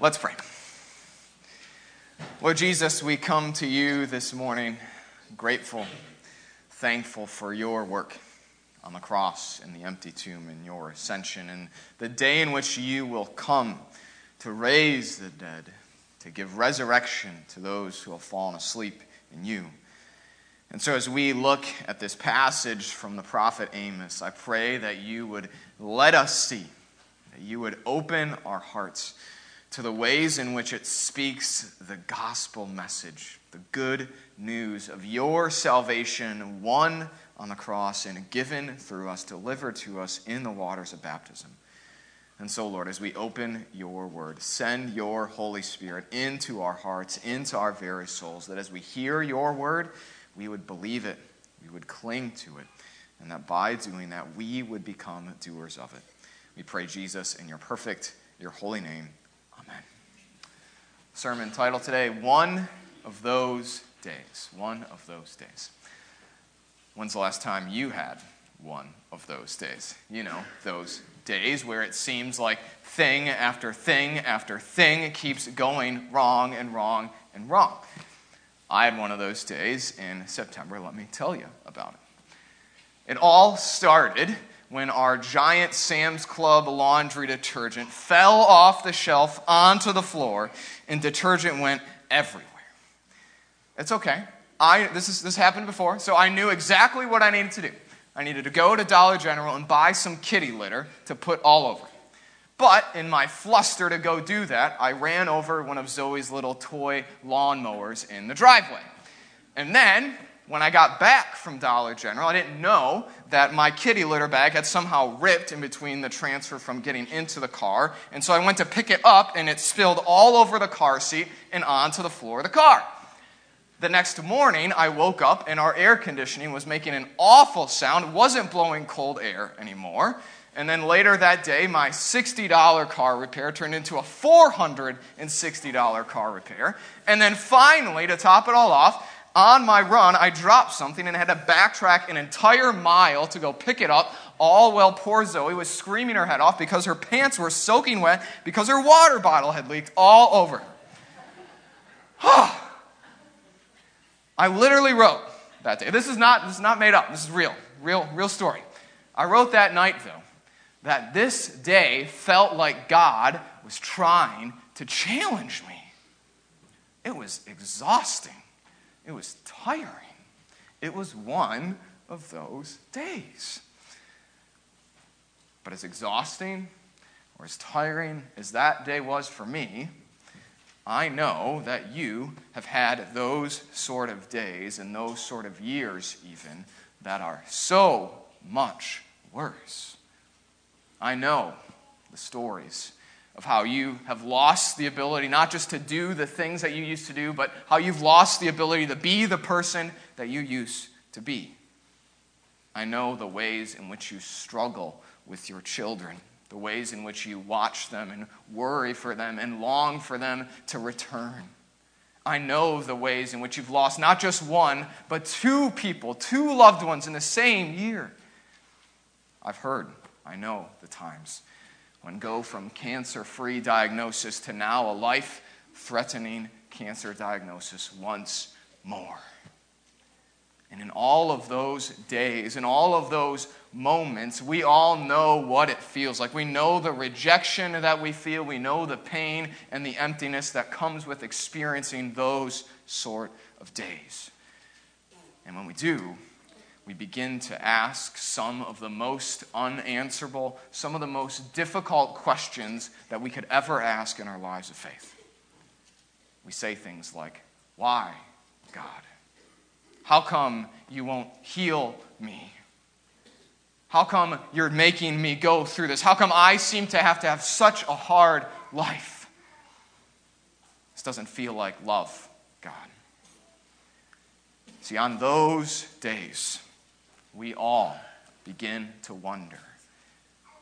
Let's pray. Lord Jesus, we come to you this morning grateful, thankful for your work on the cross and the empty tomb and your ascension and the day in which you will come to raise the dead, to give resurrection to those who have fallen asleep in you. And so, as we look at this passage from the prophet Amos, I pray that you would let us see, that you would open our hearts to the ways in which it speaks the gospel message, the good news of your salvation, won on the cross and given through us, delivered to us in the waters of baptism. And so, Lord, as we open your word, send your Holy Spirit into our hearts, into our very souls, that as we hear your word, we would believe it, we would cling to it, and that by doing that, we would become doers of it. We pray, Jesus, in your perfect, your holy name sermon title today One of Those Days. One of Those Days. When's the last time you had one of those days? You know, those days where it seems like thing after thing after thing keeps going wrong and wrong and wrong. I had one of those days in September. Let me tell you about it. It all started when our giant Sam's Club laundry detergent fell off the shelf onto the floor and detergent went everywhere. It's okay. I, this, is, this happened before, so I knew exactly what I needed to do. I needed to go to Dollar General and buy some kitty litter to put all over. But in my fluster to go do that, I ran over one of Zoe's little toy lawnmowers in the driveway. And then when I got back from Dollar General, I didn't know that my kitty litter bag had somehow ripped in between the transfer from getting into the car. And so I went to pick it up, and it spilled all over the car seat and onto the floor of the car. The next morning, I woke up, and our air conditioning was making an awful sound. It wasn't blowing cold air anymore. And then later that day, my $60 car repair turned into a $460 car repair. And then finally, to top it all off, on my run, I dropped something and had to backtrack an entire mile to go pick it up, all while poor Zoe was screaming her head off because her pants were soaking wet because her water bottle had leaked all over. I literally wrote that day. This is not, this is not made up. This is real, real, real story. I wrote that night, though, that this day felt like God was trying to challenge me. It was exhausting. It was tiring. It was one of those days. But as exhausting or as tiring as that day was for me, I know that you have had those sort of days and those sort of years, even, that are so much worse. I know the stories of how you have lost the ability not just to do the things that you used to do, but how you've lost the ability to be the person that you used to be. I know the ways in which you struggle with your children, the ways in which you watch them and worry for them and long for them to return. I know the ways in which you've lost not just one, but two people, two loved ones in the same year. I've heard, I know the times when go from cancer free diagnosis to now a life threatening cancer diagnosis once more. And in all of those days, in all of those moments, we all know what it feels like. We know the rejection that we feel, we know the pain and the emptiness that comes with experiencing those sort of days. And when we do, we begin to ask some of the most unanswerable, some of the most difficult questions that we could ever ask in our lives of faith. We say things like, Why, God? How come you won't heal me? How come you're making me go through this? How come I seem to have to have such a hard life? This doesn't feel like love, God. See, on those days, we all begin to wonder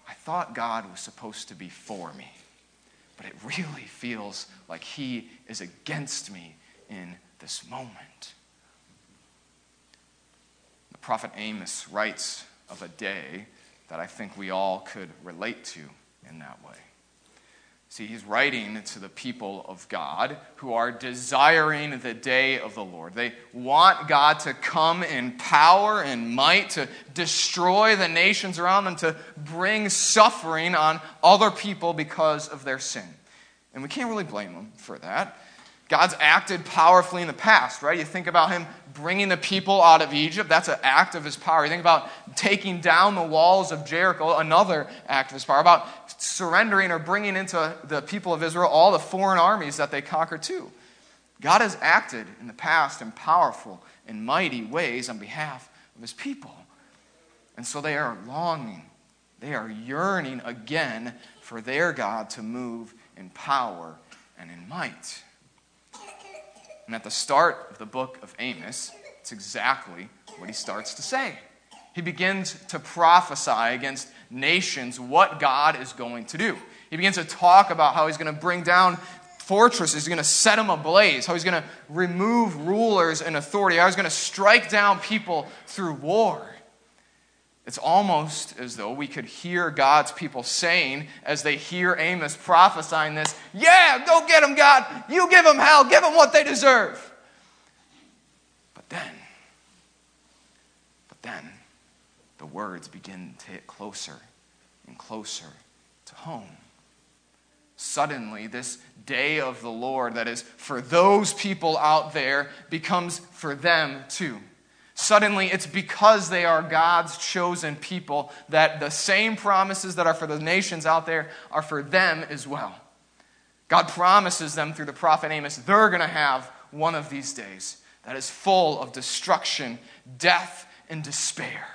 I thought God was supposed to be for me, but it really feels like He is against me in this moment. The prophet Amos writes of a day that I think we all could relate to in that way. See, he's writing to the people of God who are desiring the day of the Lord. They want God to come in power and might to destroy the nations around them, to bring suffering on other people because of their sin. And we can't really blame them for that. God's acted powerfully in the past, right? You think about him bringing the people out of Egypt, that's an act of his power. You think about taking down the walls of Jericho, another act of his power. About surrendering or bringing into the people of Israel all the foreign armies that they conquered too. God has acted in the past in powerful and mighty ways on behalf of his people. And so they are longing, they are yearning again for their God to move in power and in might. And at the start of the book of Amos, it's exactly what he starts to say. He begins to prophesy against nations what God is going to do. He begins to talk about how he's going to bring down fortresses, he's going to set them ablaze, how he's going to remove rulers and authority, how he's going to strike down people through war. It's almost as though we could hear God's people saying, as they hear Amos prophesying this, Yeah, go get them, God. You give them hell. Give them what they deserve. But then, but then, the words begin to hit closer and closer to home. Suddenly, this day of the Lord that is for those people out there becomes for them too. Suddenly, it's because they are God's chosen people that the same promises that are for the nations out there are for them as well. God promises them through the prophet Amos they're going to have one of these days that is full of destruction, death, and despair.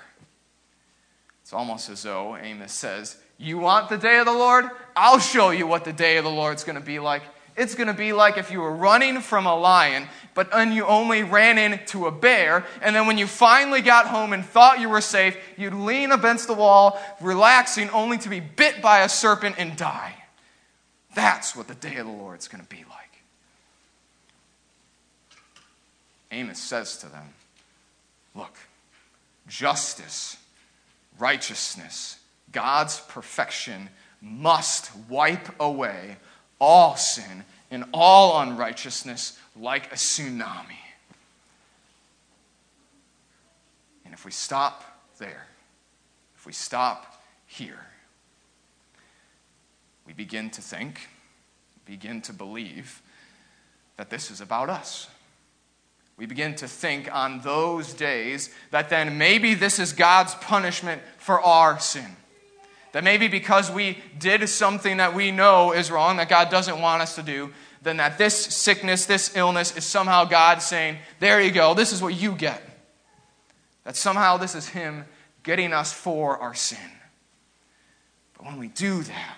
It's almost as though Amos says, You want the day of the Lord? I'll show you what the day of the Lord's going to be like. It's going to be like if you were running from a lion, but you only ran into a bear, and then when you finally got home and thought you were safe, you'd lean against the wall, relaxing, only to be bit by a serpent and die. That's what the day of the Lord's going to be like. Amos says to them, Look, justice, righteousness, God's perfection must wipe away all sin and all unrighteousness like a tsunami. And if we stop there, if we stop here, we begin to think, begin to believe that this is about us. We begin to think on those days that then maybe this is God's punishment for our sin. That maybe because we did something that we know is wrong, that God doesn't want us to do, then that this sickness, this illness is somehow God saying, There you go, this is what you get. That somehow this is Him getting us for our sin. But when we do that,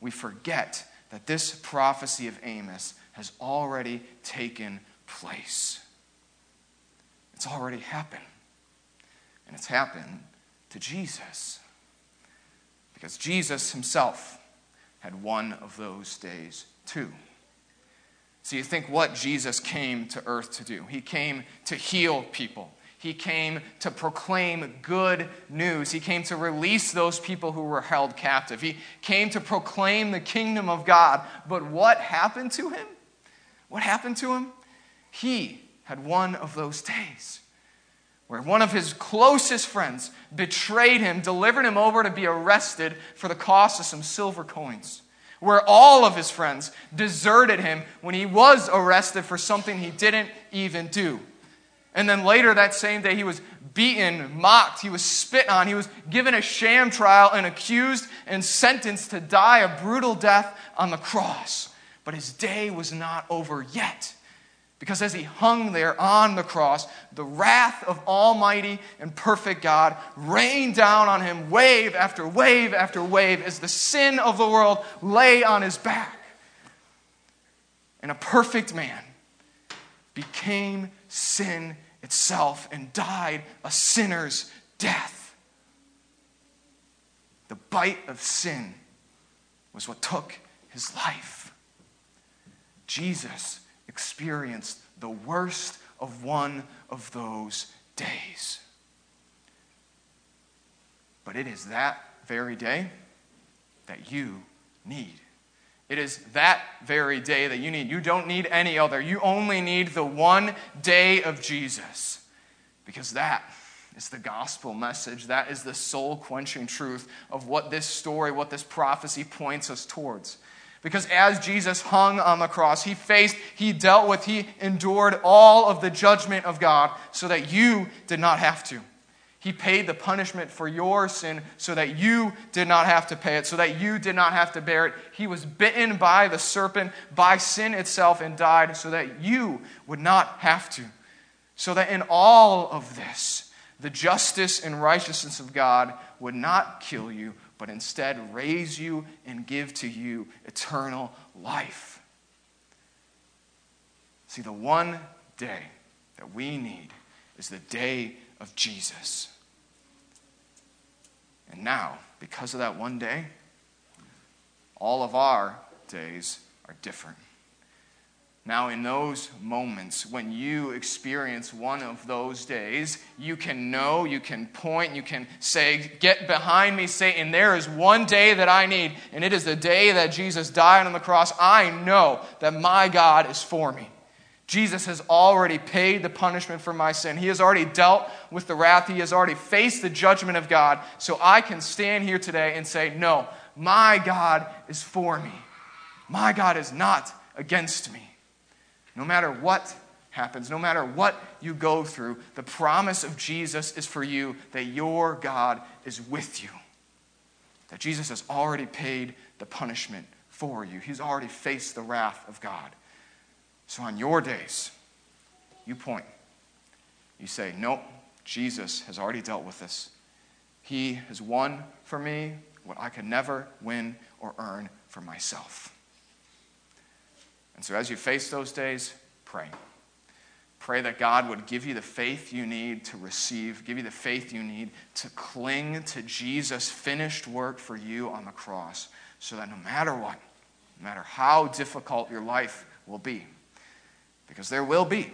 we forget that this prophecy of Amos has already taken place. It's already happened. And it's happened to Jesus. Because Jesus himself had one of those days too. So you think what Jesus came to earth to do? He came to heal people. He came to proclaim good news. He came to release those people who were held captive. He came to proclaim the kingdom of God. But what happened to him? What happened to him? He had one of those days where one of his closest friends betrayed him, delivered him over to be arrested for the cost of some silver coins. Where all of his friends deserted him when he was arrested for something he didn't even do. And then later that same day, he was beaten, mocked, he was spit on, he was given a sham trial and accused and sentenced to die a brutal death on the cross. But his day was not over yet. Because as he hung there on the cross, the wrath of Almighty and perfect God rained down on him wave after wave after wave as the sin of the world lay on his back. And a perfect man became sin itself and died a sinner's death. The bite of sin was what took his life. Jesus experienced the worst of one of those days. But it is that very day that you need. It is that very day that you need. You don't need any other. You only need the one day of Jesus. Because that is the gospel message. That is the soul quenching truth of what this story, what this prophecy points us towards. Because as Jesus hung on the cross, he faced, he dealt with, he endured all of the judgment of God so that you did not have to. He paid the punishment for your sin so that you did not have to pay it, so that you did not have to bear it. He was bitten by the serpent, by sin itself, and died so that you would not have to. So that in all of this, the justice and righteousness of God would not kill you, but instead raise you and give to you eternal life. See, the one day that we need is the day of Jesus. And now, because of that one day, all of our days are different. Now, in those moments when you experience one of those days, you can know, you can point, you can say, Get behind me, Satan. There is one day that I need, and it is the day that Jesus died on the cross. I know that my God is for me. Jesus has already paid the punishment for my sin. He has already dealt with the wrath. He has already faced the judgment of God. So I can stand here today and say, No, my God is for me. My God is not against me. No matter what happens, no matter what you go through, the promise of Jesus is for you that your God is with you. That Jesus has already paid the punishment for you, He's already faced the wrath of God. So on your days, you point. You say, Nope, Jesus has already dealt with this. He has won for me what I could never win or earn for myself. And so as you face those days, pray. Pray that God would give you the faith you need to receive, give you the faith you need to cling to Jesus' finished work for you on the cross, so that no matter what, no matter how difficult your life will be, because there will be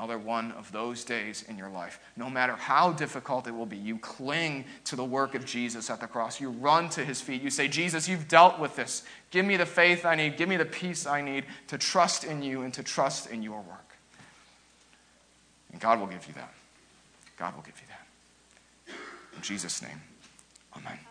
another one of those days in your life. No matter how difficult it will be, you cling to the work of Jesus at the cross. You run to his feet. You say, Jesus, you've dealt with this. Give me the faith I need. Give me the peace I need to trust in you and to trust in your work. And God will give you that. God will give you that. In Jesus' name, amen.